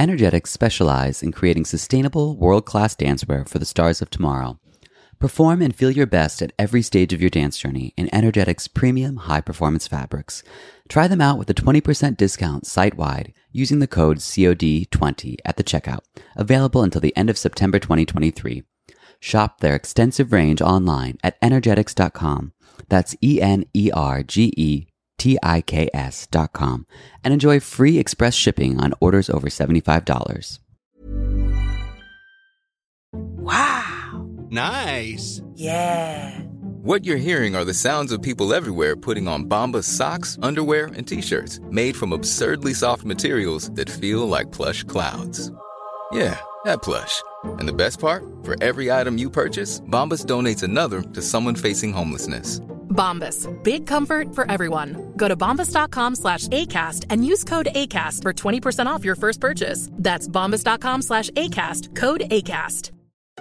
Energetiks specialize in creating sustainable, world class dancewear for the stars of tomorrow. Perform and feel your best at every stage of your dance journey in Energetiks premium high performance fabrics. Try them out with a 20% discount site wide using the code COD20 at the checkout, available until the end of September 2023. Shop their extensive range online at energetiks.com. That's E N E R G E T I K S.com and enjoy free express shipping on orders over $75. Wow. Nice. Yeah. What you're hearing are the sounds of people everywhere putting on Bombas socks, underwear, and t-shirts made from absurdly soft materials that feel like plush clouds. Yeah, that plush. And the best part? For every item you purchase, Bombas donates another to someone facing homelessness. Bombas. Big comfort for everyone. Go to bombas.com slash ACAST and use code ACAST for 20% off your first purchase. That's bombas.com slash ACAST. Code ACAST.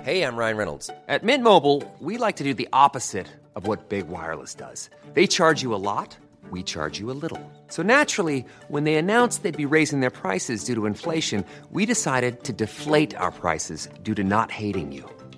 Hey, I'm Ryan Reynolds. At Mint Mobile, we like to do the opposite of what Big Wireless does. They charge you a lot, we charge you a little. So naturally, when they announced they'd be raising their prices due to inflation, we decided to deflate our prices due to not hating you.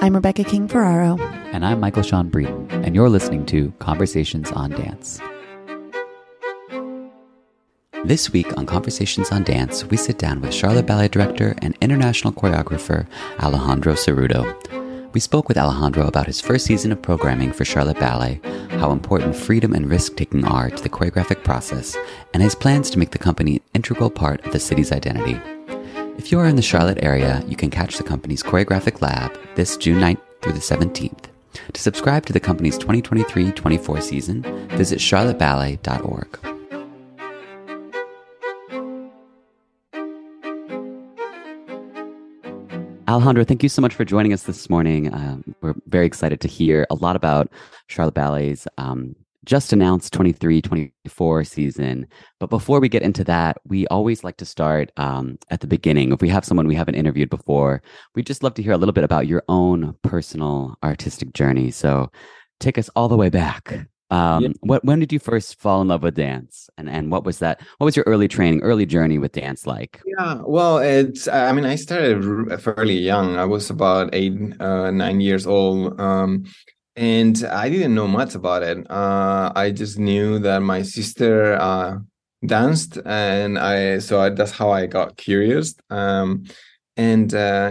I'm Rebecca King Ferraro. And I'm Michael Sean Breeden, and you're listening to Conversations on Dance. This week on Conversations on Dance, we sit down with Charlotte Ballet director and international choreographer Alejandro Cerrudo. We spoke with Alejandro about his first season of programming for Charlotte Ballet, how important freedom and risk taking are to the choreographic process, and his plans to make the company an integral part of the city's identity. If you are in the Charlotte area, you can catch the company's choreographic lab this June 9th through the 17th. To subscribe to the company's 2023 24 season, visit charlotteballet.org. Alejandro, thank you so much for joining us this morning. Um, we're very excited to hear a lot about Charlotte Ballet's um, just announced 23 24 season. But before we get into that, we always like to start um, at the beginning. If we have someone we haven't interviewed before, we'd just love to hear a little bit about your own personal artistic journey. So take us all the way back. Um, yeah. what, when did you first fall in love with dance and, and what was that? What was your early training, early journey with dance like? Yeah, well, it's, I mean, I started fairly young. I was about eight, uh, nine years old. Um, and I didn't know much about it. Uh, I just knew that my sister uh, danced, and I so I, that's how I got curious. Um, and uh,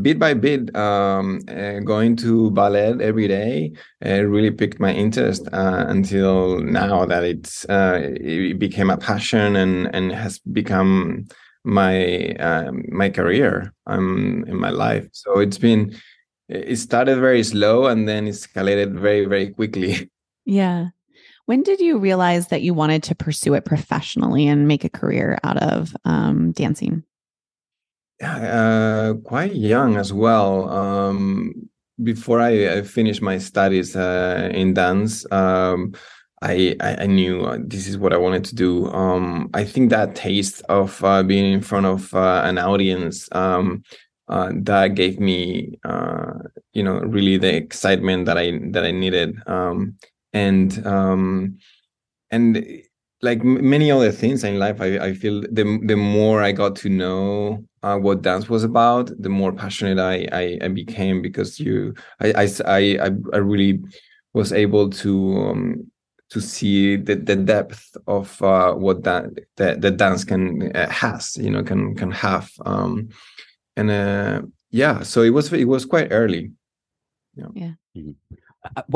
bit by bit, um, uh, going to ballet every day uh, really picked my interest uh, until now that it's it became a passion and and has become my my career um, in my life. So it's been it started very slow and then escalated very very quickly. Yeah. When did you realize that you wanted to pursue it professionally and make a career out of um, dancing? Uh, quite young as well. Um, before I, I, finished my studies uh, in dance um, I, I, knew uh, this is what I wanted to do. Um, I think that taste of uh, being in front of uh, an audience um, uh, that gave me uh, you know really the excitement that I that I needed. Um, and um, and like many other things in life I, I feel the the more I got to know uh, what dance was about the more passionate I I, I became because you I, I I I really was able to um, to see the, the depth of uh, what that the, the dance can uh, has you know can can have. Um, and uh, yeah, so it was it was quite early. Yeah. yeah. Mm-hmm.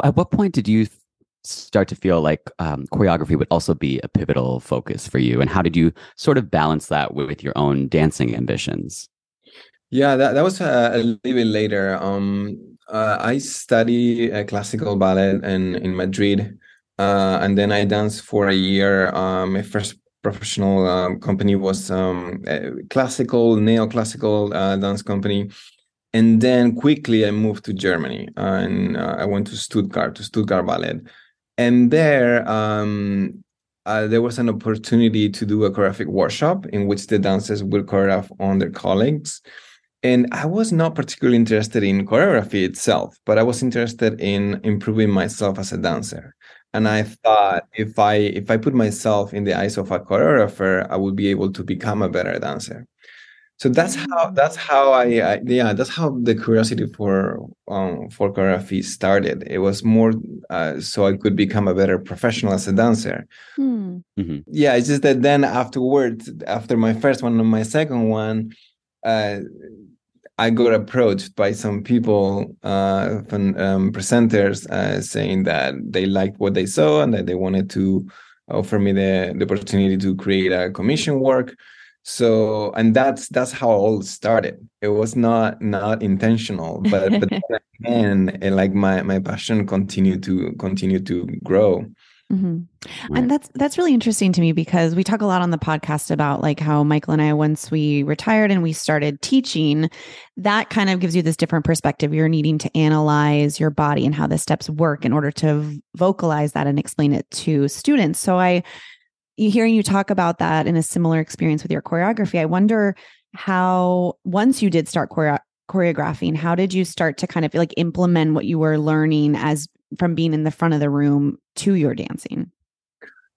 At what point did you start to feel like um, choreography would also be a pivotal focus for you? And how did you sort of balance that with your own dancing ambitions? Yeah, that, that was uh, a little bit later. Um, uh, I study uh, classical ballet in, in Madrid. Uh, and then I danced for a year. Um, my first professional um, company was um, classical, neoclassical uh, dance company. And then quickly I moved to Germany uh, and uh, I went to Stuttgart, to Stuttgart Ballet. And there, um, uh, there was an opportunity to do a choreographic workshop in which the dancers would choreograph on their colleagues. And I was not particularly interested in choreography itself, but I was interested in improving myself as a dancer and i thought if i if i put myself in the eyes of a choreographer i would be able to become a better dancer so that's how that's how I, I yeah that's how the curiosity for um, for choreography started it was more uh, so i could become a better professional as a dancer hmm. mm-hmm. yeah it's just that then afterwards after my first one and my second one uh, I got approached by some people, uh, from um, presenters, uh, saying that they liked what they saw and that they wanted to offer me the, the opportunity to create a commission work. So, and that's that's how it all started. It was not not intentional, but but then, and like my my passion continued to continue to grow. Mm-hmm. Right. And that's that's really interesting to me because we talk a lot on the podcast about like how Michael and I once we retired and we started teaching, that kind of gives you this different perspective. You're needing to analyze your body and how the steps work in order to vocalize that and explain it to students. So I hearing you talk about that in a similar experience with your choreography, I wonder how once you did start choreo- choreographing, how did you start to kind of like implement what you were learning as from being in the front of the room to your dancing?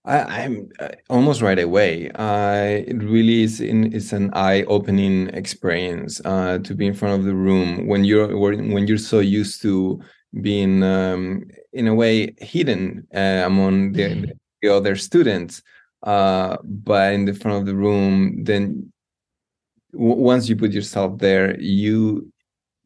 I, am uh, almost right away. Uh, it really is in, it's an eye-opening experience uh, to be in front of the room when you're when you're so used to being um, in a way hidden uh, among the, the, other students. Uh, but in the front of the room, then w- once you put yourself there, you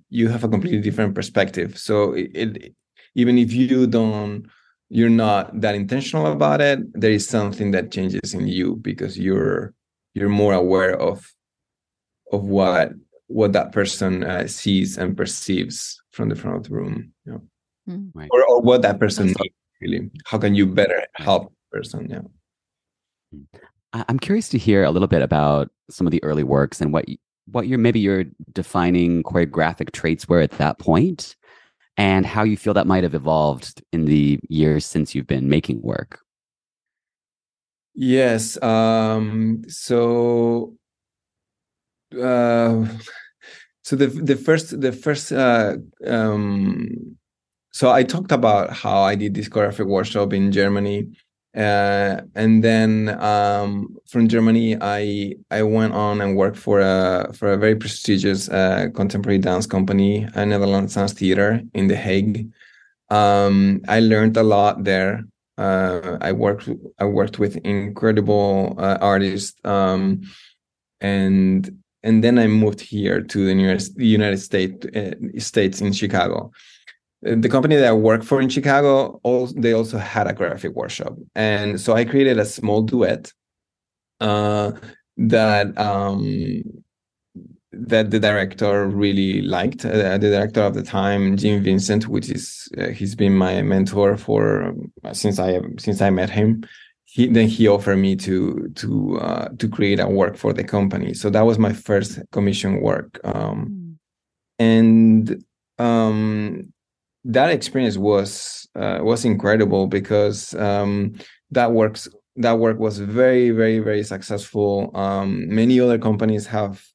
you have a completely different perspective. So it, it even if you don't you're not that intentional about it there is something that changes in you because you're you're more aware of of what what that person uh, sees and perceives from the front of the room you know? mm. right. or, or what that person needs really how can you better help the person yeah i'm curious to hear a little bit about some of the early works and what what your maybe your defining choreographic traits were at that point and how you feel that might have evolved in the years since you've been making work. Yes. Um, so, uh, so the the first the first uh, um, so I talked about how I did this choreographic workshop in Germany uh, and then um, from Germany, I I went on and worked for a for a very prestigious uh, contemporary dance company, a Netherlands Dance Theater in The Hague. Um, I learned a lot there. Uh, I worked I worked with incredible uh, artists, um, and and then I moved here to the United uh, States in Chicago the company that I work for in Chicago, also, they also had a graphic workshop, and so I created a small duet uh, that um, that the director really liked. Uh, the director of the time, Jim Vincent, which is uh, he's been my mentor for uh, since I since I met him. He then he offered me to to uh, to create a work for the company. So that was my first commission work, um, mm. and um, that experience was uh, was incredible because um, that works that work was very very very successful. Um, many other companies have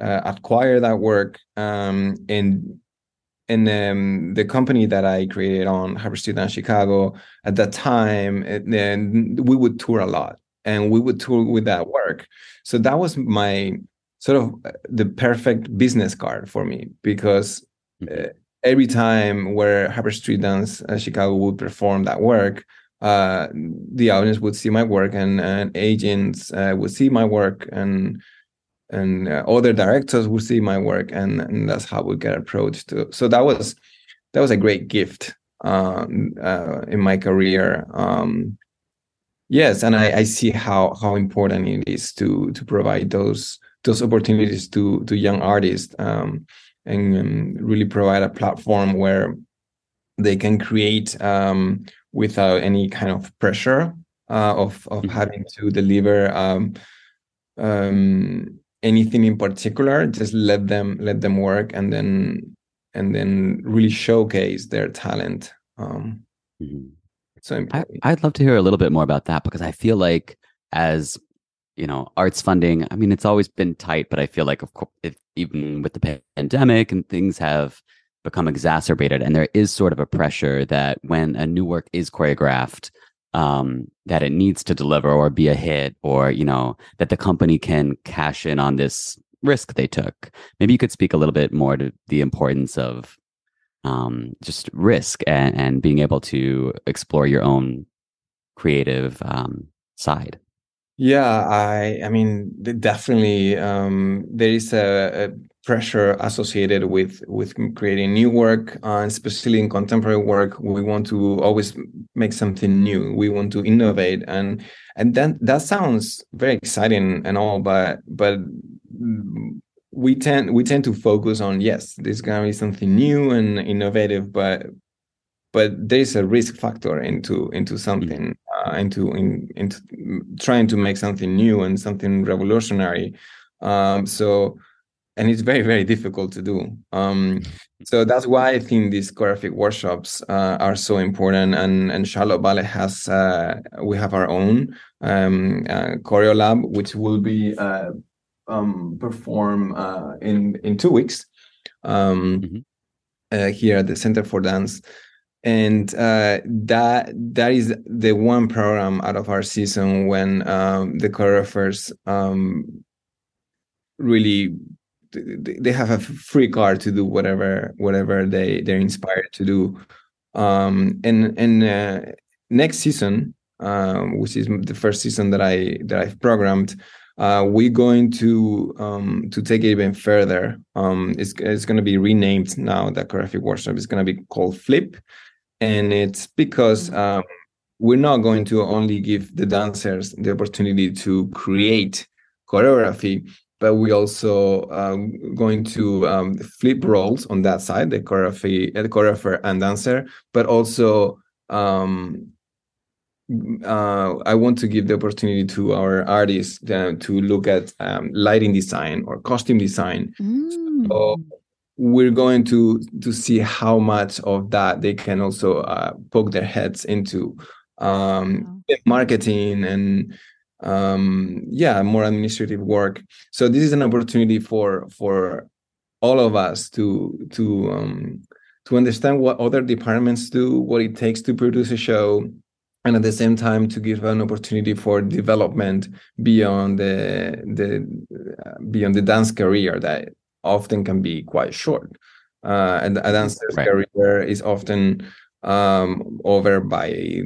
uh, acquired that work, um, and and um, the company that I created on Hubbard in Chicago at that time, then we would tour a lot, and we would tour with that work. So that was my sort of uh, the perfect business card for me because. Mm-hmm. Uh, every time where Hubbard Street Dance uh, Chicago would perform that work, uh, the audience would see my work, and, and agents uh, would see my work, and and uh, other directors would see my work, and, and that's how we get approached. To. So that was that was a great gift uh, uh, in my career. Um, yes, and I, I see how how important it is to to provide those those opportunities to to young artists um, and um, really provide a platform where they can create um, without any kind of pressure uh, of of mm-hmm. having to deliver um, um, anything in particular. Just let them let them work, and then and then really showcase their talent. Um, mm-hmm. So I, I'd love to hear a little bit more about that because I feel like as you know arts funding. I mean it's always been tight but i feel like of course even with the pandemic and things have become exacerbated and there is sort of a pressure that when a new work is choreographed um, that it needs to deliver or be a hit or you know that the company can cash in on this risk they took. Maybe you could speak a little bit more to the importance of um, just risk and, and being able to explore your own creative um, side yeah i i mean definitely um, there is a, a pressure associated with with creating new work uh, especially in contemporary work we want to always make something new we want to innovate and and then that sounds very exciting and all but but we tend we tend to focus on yes there's gonna be something new and innovative but but there's a risk factor into into something uh, into in, into trying to make something new and something revolutionary. Um, so and it's very very difficult to do. Um, so that's why i think these choreographic workshops uh, are so important. And and charlotte ballet has uh, we have our own um, uh, choreo lab which will be uh, um, perform uh, in in two weeks um, mm-hmm. Uh, here at the center for dance and uh, that that is the one program out of our season when um, the choreographers um, really they have a free card to do whatever whatever they they're inspired to do. Um and and uh, next season um which is the first season that i that i've programmed uh we're going to um to take it even further. Um it's, it's going to be renamed now the choreographic workshop. Is going to be called flip and it's because mm-hmm. um we're not going to only give the dancers the opportunity to create choreography but we also um, going to um, flip roles on that side, the choreography, the choreographer and dancer, but also um, uh, I want to give the opportunity to our artists uh, to look at um, lighting design or costume design. Mm. So we're going to to see how much of that they can also uh, poke their heads into um, wow. marketing and um, yeah more administrative work so this is an opportunity for for all of us to to um, to understand what other departments do what it takes to produce a show and at the same time to give an opportunity for development beyond the the uh, beyond the dance career that often can be quite short. Uh, and a dancer's right. career is often um, over by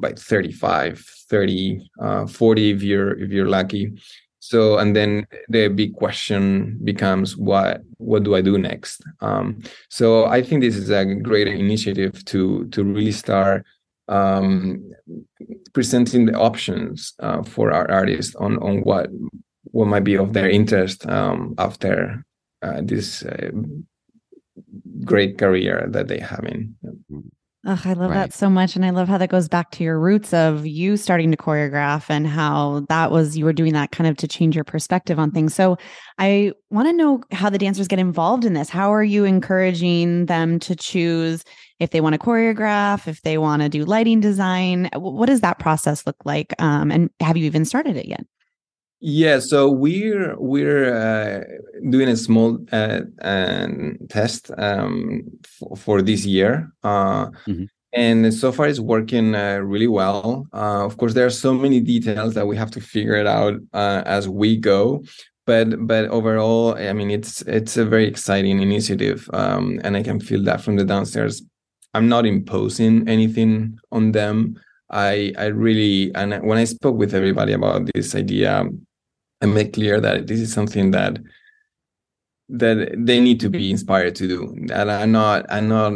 by 35 30 uh, 40 if you're if you're lucky. So and then the big question becomes what what do i do next? Um, so i think this is a great initiative to to really start um, presenting the options uh, for our artists on on what what might be of their interest um, after uh, this uh, great career that they have in. Oh, I love right. that so much. And I love how that goes back to your roots of you starting to choreograph and how that was, you were doing that kind of to change your perspective on things. So I want to know how the dancers get involved in this. How are you encouraging them to choose if they want to choreograph, if they want to do lighting design? What does that process look like? Um, and have you even started it yet? Yeah, so we're we're uh, doing a small uh, test um, f- for this year, uh, mm-hmm. and so far it's working uh, really well. Uh, of course, there are so many details that we have to figure it out uh, as we go, but but overall, I mean, it's it's a very exciting initiative, um, and I can feel that from the downstairs. I'm not imposing anything on them. I I really and when I spoke with everybody about this idea, I make clear that this is something that that they need to be inspired to do. And i'm not i'm not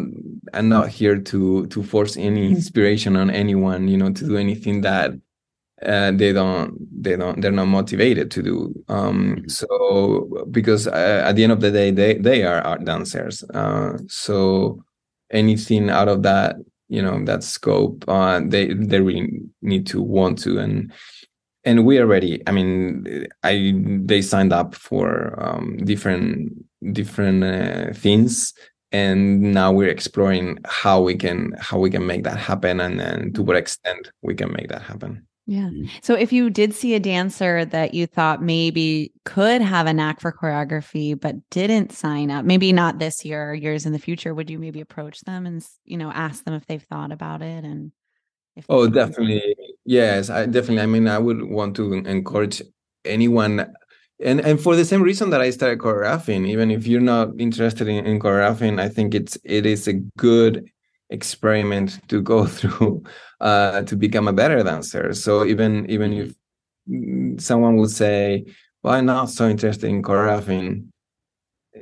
i'm not here to to force any inspiration on anyone you know to do anything that uh, they don't they don't they're not motivated to do. Um mm-hmm. so because uh, at the end of the day they they are art dancers. Uh so anything out of that you know that scope uh they they really need to want to. And and we already i mean i they signed up for um, different different uh, things and now we're exploring how we can how we can make that happen and, and to what extent we can make that happen yeah. Mm. So if you did see a dancer that you thought maybe could have a knack for choreography but didn't sign up, maybe not this year or years in the future, would you maybe approach them and you know ask them if they've thought about it and if Oh, definitely. Yes, I definitely I mean I would want to encourage anyone and and for the same reason that I started choreographing, even if you're not interested in, in choreographing, I think it's it is a good experiment to go through uh, to become a better dancer. So even even if someone would say, "Well, I'm not so interested in choreographing,"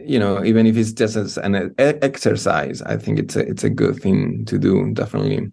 you know, even if it's just as an exercise, I think it's a it's a good thing to do. Definitely.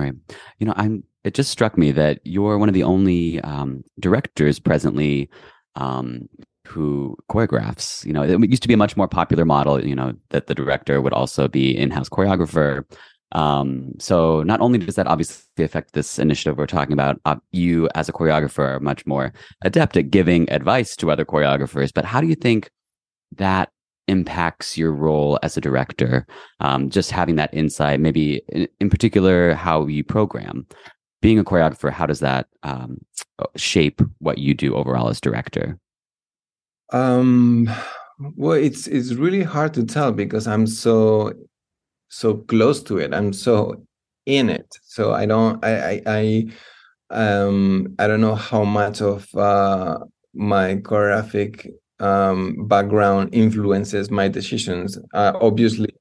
Right. You know, I'm it just struck me that you're one of the only um, directors presently um, who choreographs. You know, it used to be a much more popular model. You know, that the director would also be in-house choreographer. Um, so not only does that obviously affect this initiative we're talking about, uh, you as a choreographer are much more adept at giving advice to other choreographers. But how do you think that impacts your role as a director? Um, just having that insight, maybe in, in, particular, how you program. Being a choreographer, how does that um, shape what you do overall as director? Um, well, it's it's really hard to tell because I'm so so close to it. I'm so in it. So I don't I I, I um I don't know how much of uh my choreographic um, background influences my decisions. Uh, obviously,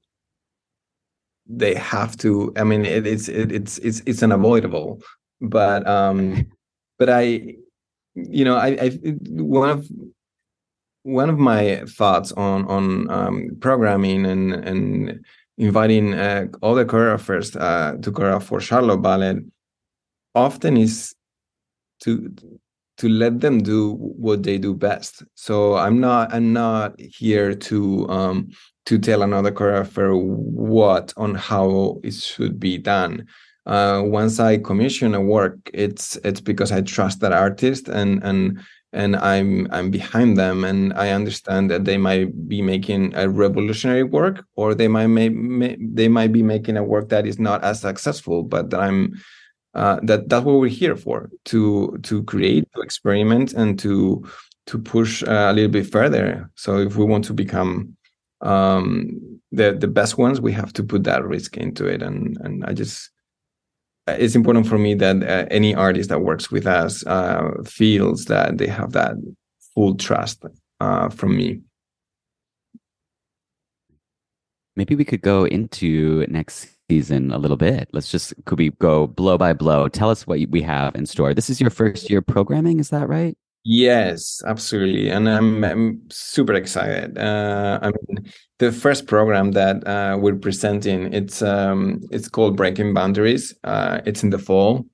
they have to. I mean, it, it's it, it's it's it's unavoidable. But um, but I, you know, I, I one of one of my thoughts on on um, programming and and inviting uh, other choreographers uh, to choreograph for Charlotte Ballet often is to to let them do what they do best. So I'm not I'm not here to um, to tell another choreographer what on how it should be done. Uh, once I commission a work, it's it's because I trust that artist and and and I'm I'm behind them and I understand that they might be making a revolutionary work or they might may, may they might be making a work that is not as successful, but that I'm uh, that that's what we're here for to to create to experiment and to to push uh, a little bit further. So if we want to become um, the the best ones we have to put that risk into it. And and i just it's important for me that uh, any artist that works with us uh, feels that they have that full trust uh, from me. Maybe we could go into next season a little bit. Let's just could we go blow by blow? Tell us what we have in store. This is your first year programming, is that right? Yes, absolutely, and I'm, I'm super excited. Uh, I mean, the first program that uh, we're presenting it's um, it's called Breaking Boundaries. Uh, it's in the fall,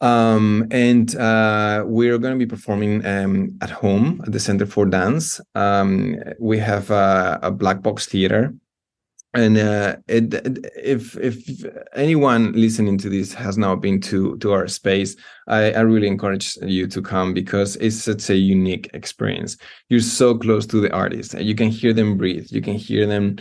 um, and uh, we're going to be performing um, at home at the Center for Dance. Um, we have a black box theater and uh, it, if if anyone listening to this has now been to to our space, I, I really encourage you to come because it's such a unique experience. You're so close to the artists, you can hear them breathe, you can hear them,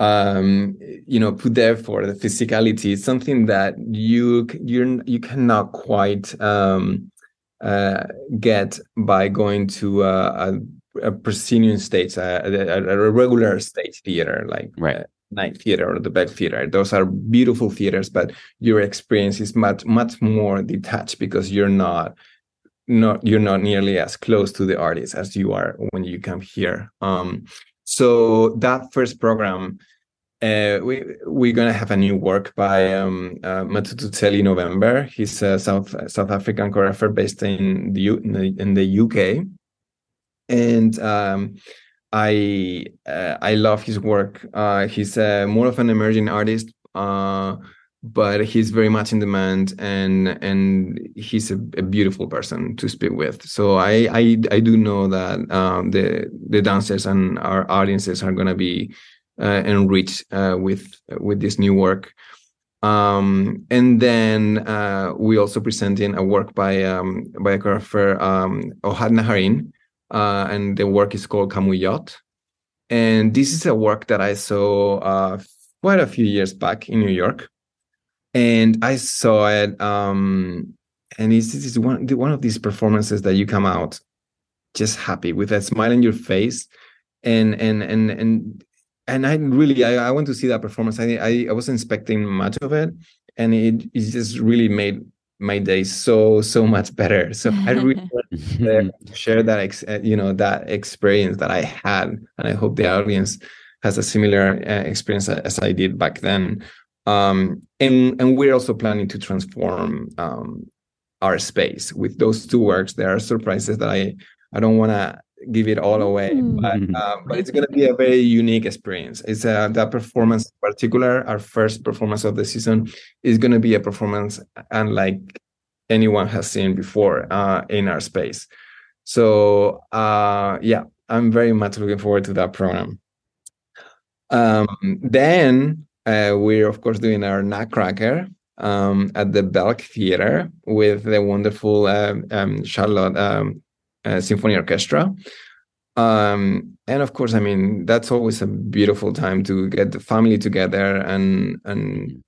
um, you know, put there for the physicality. It's something that you you you cannot quite um, uh, get by going to a, a, a proscenium stage, a, a, a, regular stage theater like right. Knight theater or the Belk theater. Those are beautiful theaters, but your experience is much much more detached because you're not not you're not nearly as close to the artist as you are when you come here. Um, so that first program, uh, we we're gonna have a new work by um, uh, Mthuthuzeli November. He's a South South African choreographer based in the in the, in the UK, and um, I uh, I love his work. Uh, he's uh, more of an emerging artist, uh, but he's very much in demand, and and he's a, a, beautiful person to speak with. So I I, I do know that um, the the dancers and our audiences are gonna be uh, enriched uh, with with this new work. Um, and then we also presenting a work by um, by a choreographer um, Ohad Naharin uh, and the work is called Kamuyot. And this is a work that I saw uh, quite a few years back in New York, and I saw it. Um, and it's, it's one one of these performances that you come out just happy with a smile on your face, and and and and and I really I, I went to see that performance. I, I I wasn't expecting much of it, and it it just really made my day so so much better. So i really want to share that ex, uh, you know that experience that i had and i hope the audience has a similar uh, experience as i did back then. Um, and and we're also planning to transform um, our space. With those two works there are surprises that i i don't want to give it all away but uh, but it's going to be a very unique experience. It's a uh, that performance in particular our first performance of the season is going to be a performance unlike anyone has seen before uh, in our space. So uh, yeah i'm very much looking forward to that program. Um, then uh, we're of course doing our nutcracker um, at the belk theater with the wonderful uh, um, charlotte um, uh, symphony orchestra um, and of course i mean that's always a beautiful time to get the family together and and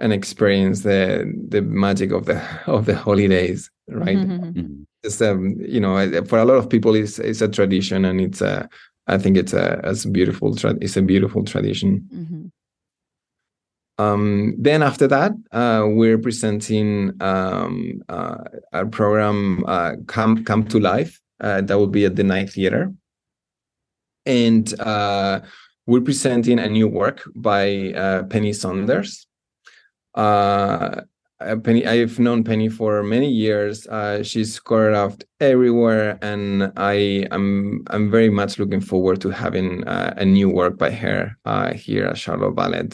and experience the the magic of the of the holidays right mm-hmm. it's um you know for a lot of people it's it's a tradition and it's a i think it's a it's a beautiful tra- it's a beautiful tradition mm-hmm. Um, then after that, uh, we're presenting um, uh, a program, uh, Come Come to Life, uh, that will be at the Knight Theater, and uh, we're presenting a new work by uh, Penny Saunders. Penny, I've known Penny for many years. she's choreographed everywhere, and I am I'm very much looking forward to having a new work by her here at Charlotte Ballet.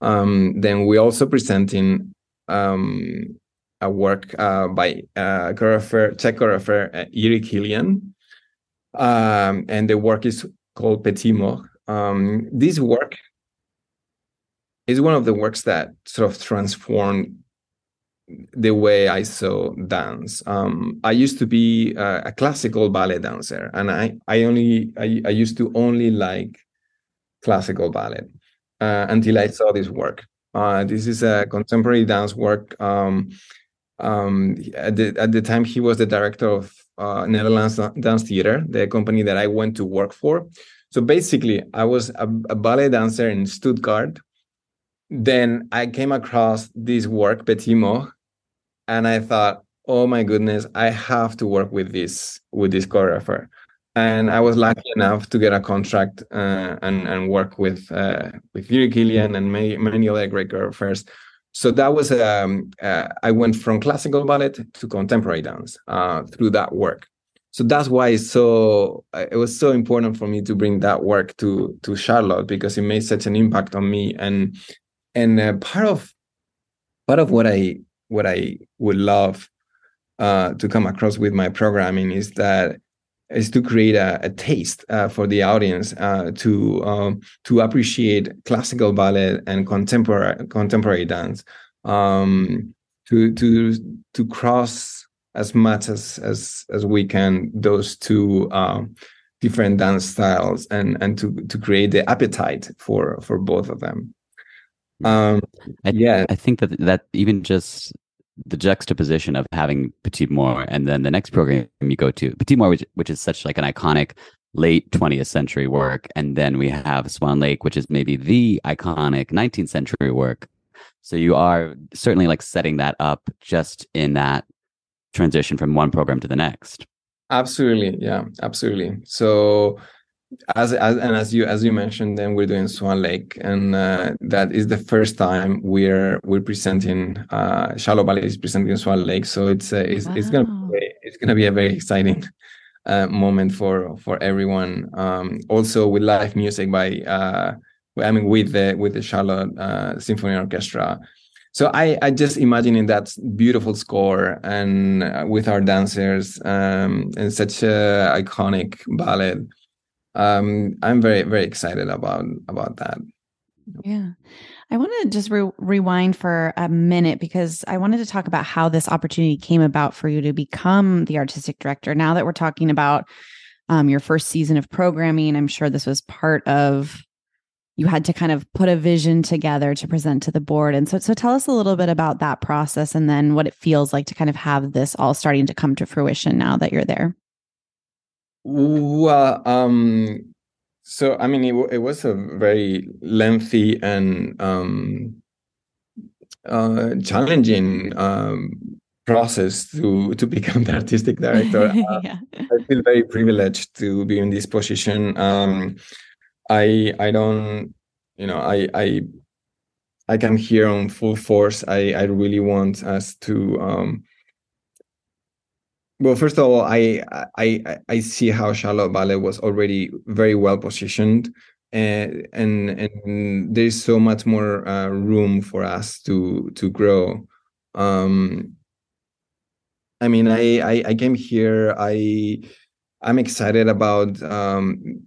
Um, then we're also presenting um, a work uh, by uh, choreographer, Czech choreographer uh, Jiří. Um, and the work is called Petite Mort. Um, this work is one of the works that sort of transformed the way I saw dance. Um, I used to be uh, a classical ballet dancer, and I I only I, I used to only like classical ballet uh, until I saw this work. Uh, this is a contemporary dance work. Um, um, at, the, at the time, he was the director of uh, Netherlands Dance Theater, the company that I went to work for. So basically, I was a, a ballet dancer in Stuttgart. Then I came across this work, Petite Mort, and I thought, oh my goodness, I have to work with this with this choreographer and I was lucky enough to get a contract uh, and and work with uh, with Jiří Kylián and many many other great choreographers. So that was um, uh, I went from classical ballet to contemporary dance uh, through that work. So that's why it's so it was so important for me to bring that work to to Charlotte because it made such an impact on me and and uh, part of part of what I what I would love uh, to come across with my programming is that is to create a, a taste uh, for the audience uh, to um, to appreciate classical ballet and contemporary contemporary dance. Um, to to to cross as much as as as we can those two um, different dance styles and and to to create the appetite for for both of them. Um I, yeah. I think that that even just the juxtaposition of having Petite Mort and then the next program you go to Petite Mort, which, which is such like an iconic late 20th century work, and then we have Swan Lake, which is maybe the iconic 19th century work. So you are certainly like setting that up just in that transition from one program to the next. Absolutely, yeah, absolutely. So as, as and as you as you mentioned then we're doing swan lake and uh, that is the first time we're we're presenting uh charlotte ballet is presenting swan lake so it's uh, it's, wow. it's gonna be, it's gonna be a very exciting uh, moment for for everyone. Um also with live music by uh i mean with the with the charlotte uh, symphony orchestra. So I, I just imagining that beautiful score and uh, with our dancers um, and such a iconic ballet um, I'm very very excited about about that. Yeah. I want to just re- rewind for a minute because I wanted to talk about how this opportunity came about for you to become the artistic director. Now that we're talking about um, your first season of programming, I'm sure this was part of you had to kind of put a vision together to present to the board. And so, so tell us a little bit about that process and then what it feels like to kind of have this all starting to come to fruition now that you're there. Well, um, so I mean, it, it was a very lengthy and um, uh, challenging um, process to to become the artistic director. Uh, yeah. I feel very privileged to be in this position. Um, I I don't, you know, I I I come here on full force. I I really want us to um, well, first of all, I I I see how Charlotte Ballet was already very well positioned, and and and there's so much more uh, room for us to to grow. Um, I mean, I, I I came here. I I'm excited about um,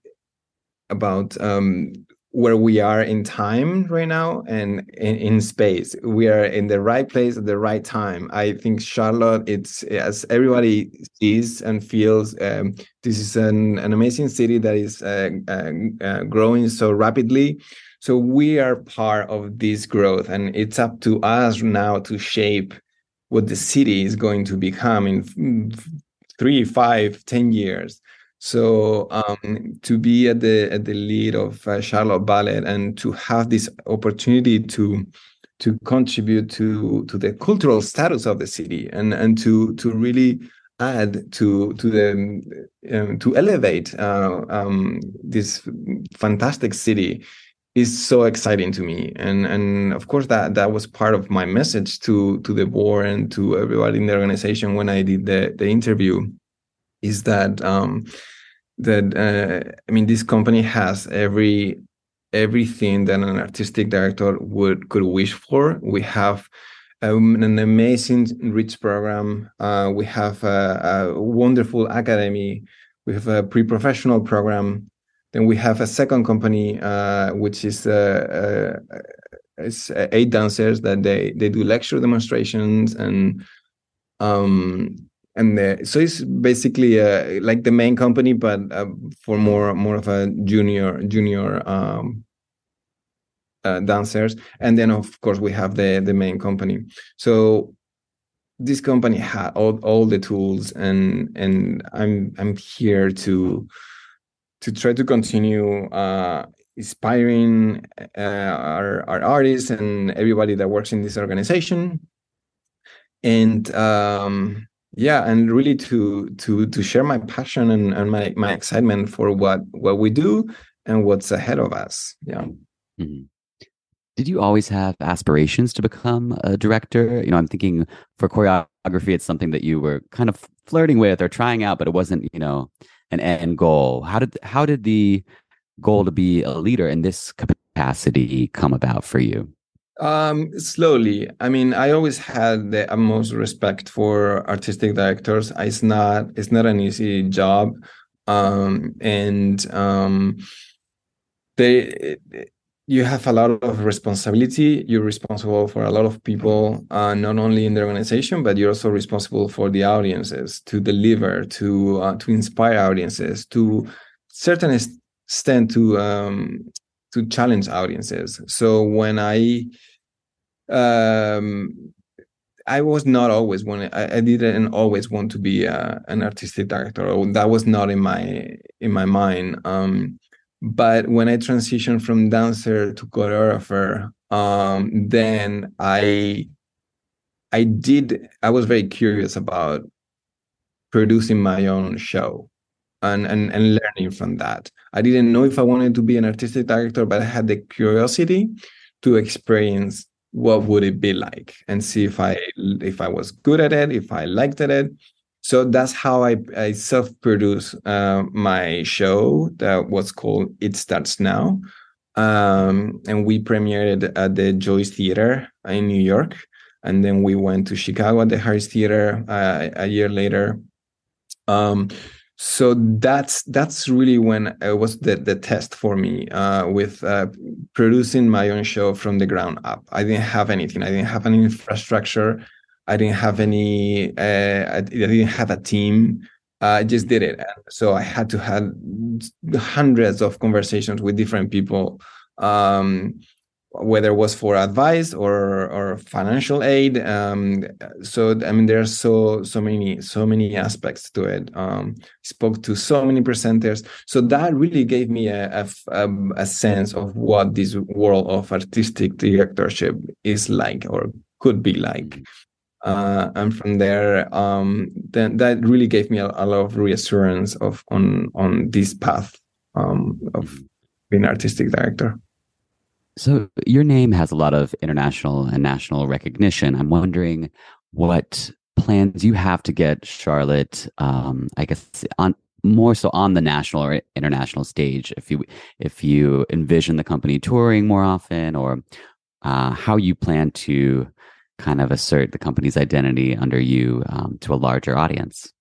about um, where we are in time right now and in, in, space. We are in the right place at the right time. I think charlotte it's as everybody sees and feels um, this is an, an amazing city that is uh, uh, uh, growing so rapidly. So we are part of this growth and it's up to us now to shape what the city is going to become in three five ten years so um, to be at the at the lead of uh, Charlotte Ballet and to have this opportunity to to contribute to to the cultural status of the city and and to to really add to to the um, to elevate uh, um, this fantastic city is so exciting to me. And and of course that that was part of my message to to the board and to everybody in the organization when I did the the interview is that um, that uh, I mean this company has every everything that an artistic director would could wish for. We have um, an amazing rich program. Uh, we have a, a, wonderful academy. We have a pre-professional program. Then we have a second company, uh, which is uh, uh eight dancers that they they do lecture demonstrations and um, and the, so it's basically uh, like the main company but uh, for more more of a junior junior um, uh, dancers and then of course we have the the main company. So this company had all, all the tools and and i'm i'm here to to try to continue uh, inspiring uh, our, our artists and everybody that works in this organization. And um yeah and really to to to share my passion and, and my my excitement for what what we do and what's ahead of us. Yeah. Mm-hmm. did you always have aspirations to become a director? You know i'm thinking for choreography it's something that you were kind of flirting with or trying out but it wasn't you know an end goal. How did how did the goal to be a leader in this capacity come about for you um, slowly. I mean, I always had the utmost respect for artistic directors. It's not it's not an easy job. um, and um, they you have a lot of responsibility. You're responsible for a lot of people, uh, not only in the organization, but you're also responsible for the audiences to deliver, to uh, to inspire audiences, to certain extent to um, to challenge audiences. So when I um, I was not always one. I, I, didn't always want to be uh, an artistic director. That was not in my in my mind. Um, but when I transitioned from dancer to choreographer, um, then I I did. I was very curious about producing my own show and, and and learning from that. I didn't know if I wanted to be an artistic director, but I had the curiosity to experience what would it be like and see if i if i was good at it if i liked it. So that's how i, I self-produce uh, my show that was called it starts now. Um, and we premiered at the joyce theater in new york and then we went to chicago at the harris theater uh, a year later. Um, so that's that's really when it was the the test for me uh, with uh, producing my own show from the ground up. I didn't have anything. I didn't have any infrastructure. I didn't have any. Uh, I didn't have a team. I just did it. So I had to have hundreds of conversations with different people. Um, whether it was for advice or or financial aid um, so i mean there are so so many so many aspects to it. Um, spoke to so many presenters. So that really gave me a, a, a sense of what this world of artistic directorship is like or could be like. Uh, and from there um, then that really gave me a, a, lot of reassurance of on on this path um, of being artistic director so your name has a lot of international and national recognition. I'm wondering what plans you have to get Charlotte, um, I guess, on more so on the national or international stage. If you if you envision the company touring more often, or uh, how you plan to kind of assert the company's identity under you um, to a larger audience.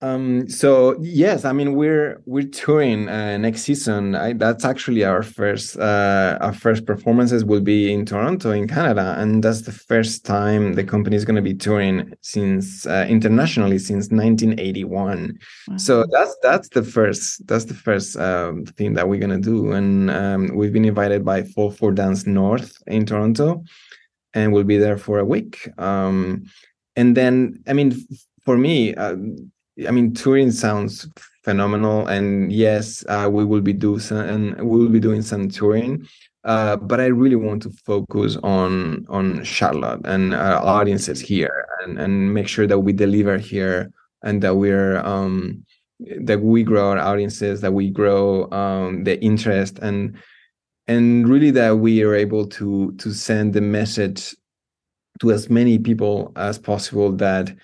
Um, so yes, I mean we're we're touring uh, next season. I, that's actually our first uh, our first performances will be in Toronto in Canada, and that's the first time the company is going to be touring since uh, internationally since 1981. Wow. So that's that's the first that's the first um, thing that we're going to do, and um, we've been invited by Fall for Dance North in Toronto, and we'll be there for a week. Um, and then I mean for me uh, I mean, touring sounds phenomenal, and yes, uh, we will be do some, and we will be doing some touring. Uh, but I really want to focus on on Charlotte and our audiences here, and and make sure that we deliver here, and that we're um, that we grow our audiences, that we grow um, the interest, and and really that we are able to to send the message to as many people as possible that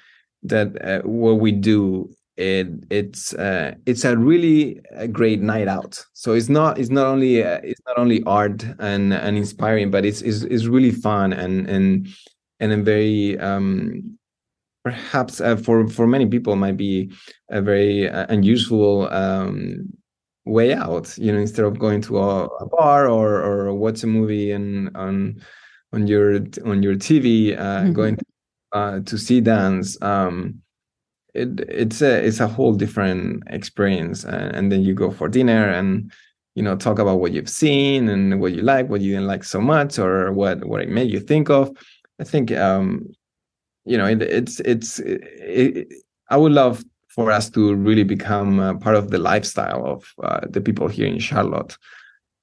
that uh, what we do it it's uh, it's a really a great night out so it's not it's not only uh, it's not only art and and inspiring but it's it's, it's really fun and and and a very um perhaps uh, for for many people might be a very uh, unusual um way out you know instead of going to a, a bar or or watch a movie and on on your on your tv uh, mm-hmm. going uh, to see dance um, it it's a it's a whole different experience and, and, then you go for dinner and you know talk about what you've seen and what you like what you didn't like so much or what what it made you think of. I think um you know it, it's it's it, it, i would love for us to really become part of the lifestyle of uh, the people here in charlotte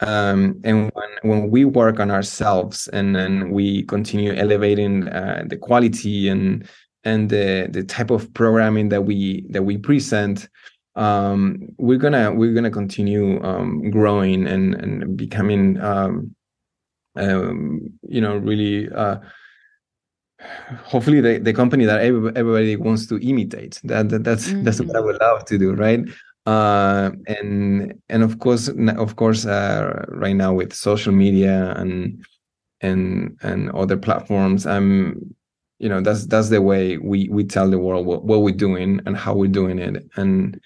um, and when, when we work on ourselves and then we continue elevating uh, the quality and and the the type of programming that we that we present um, we're gonna we're gonna continue um, growing and and becoming um, um you know really uh, hopefully the, the company that everybody wants to imitate that, that that's mm-hmm. that's what i would love to do right uh, and and of course of course uh, right now with social media and and and other platforms i'm you know that's that's the way we we tell the world what, what we're doing and how we're doing it and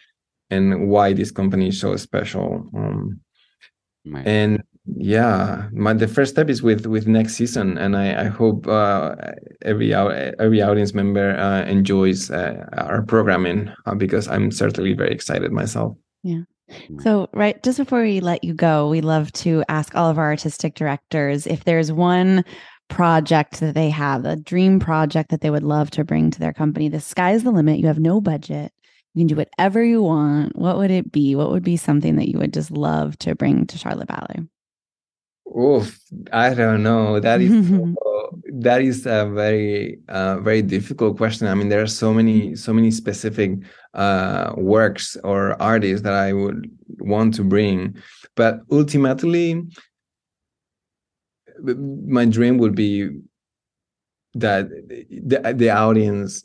and why this company is so special. Um, Right. and yeah my the first step is with with next season and i i hope uh every every audience member uh, enjoys uh, our programming uh, because i'm certainly very excited myself Yeah. So, right, just before we let you go, we love to ask all of our artistic directors if there's one project that they have, a dream project that they would love to bring to their company. The sky's the limit. You have no budget. You can do whatever you want. What would it be? What would be something that you would just love to bring to Charlotte Ballet? Oof, i don't know. That is that is a very uh very difficult question. I mean there are so many so many specific uh works or artists that i would want to bring but ultimately my dream would be that the, the audience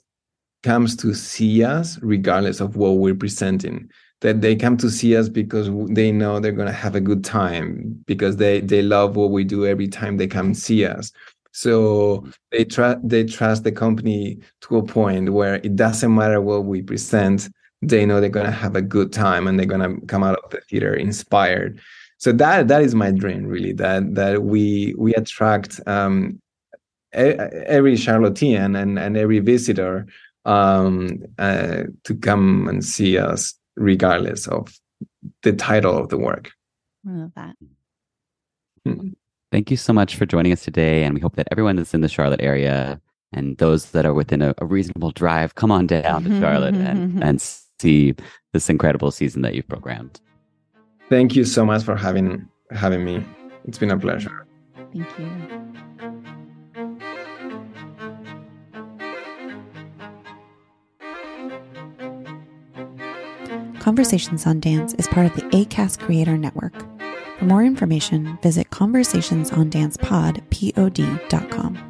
comes to see us regardless of what we're presenting that they come to see us because they know they're going to have a good time because they they love what we do every time they come see us. So they trust they trust the company to a point where it doesn't matter what we present they know they're going to have a good time and they're going to come out of the theater inspired. So that that is my dream really that that we we attract um every charlottean and and every visitor um uh, to come and see us regardless of the title of the work I love that. Hmm. Thank you so much for joining us today. And we hope that everyone that's in the Charlotte area and those that are within a, a reasonable drive come on down to mm-hmm, Charlotte mm-hmm, and, mm-hmm. and see this incredible season that you've programmed. thank you so much for having having me it's been a pleasure Thank you. Conversations on Dance is part of the ACAST Creator Network. For more information, visit conversationsondancepod.pod.com.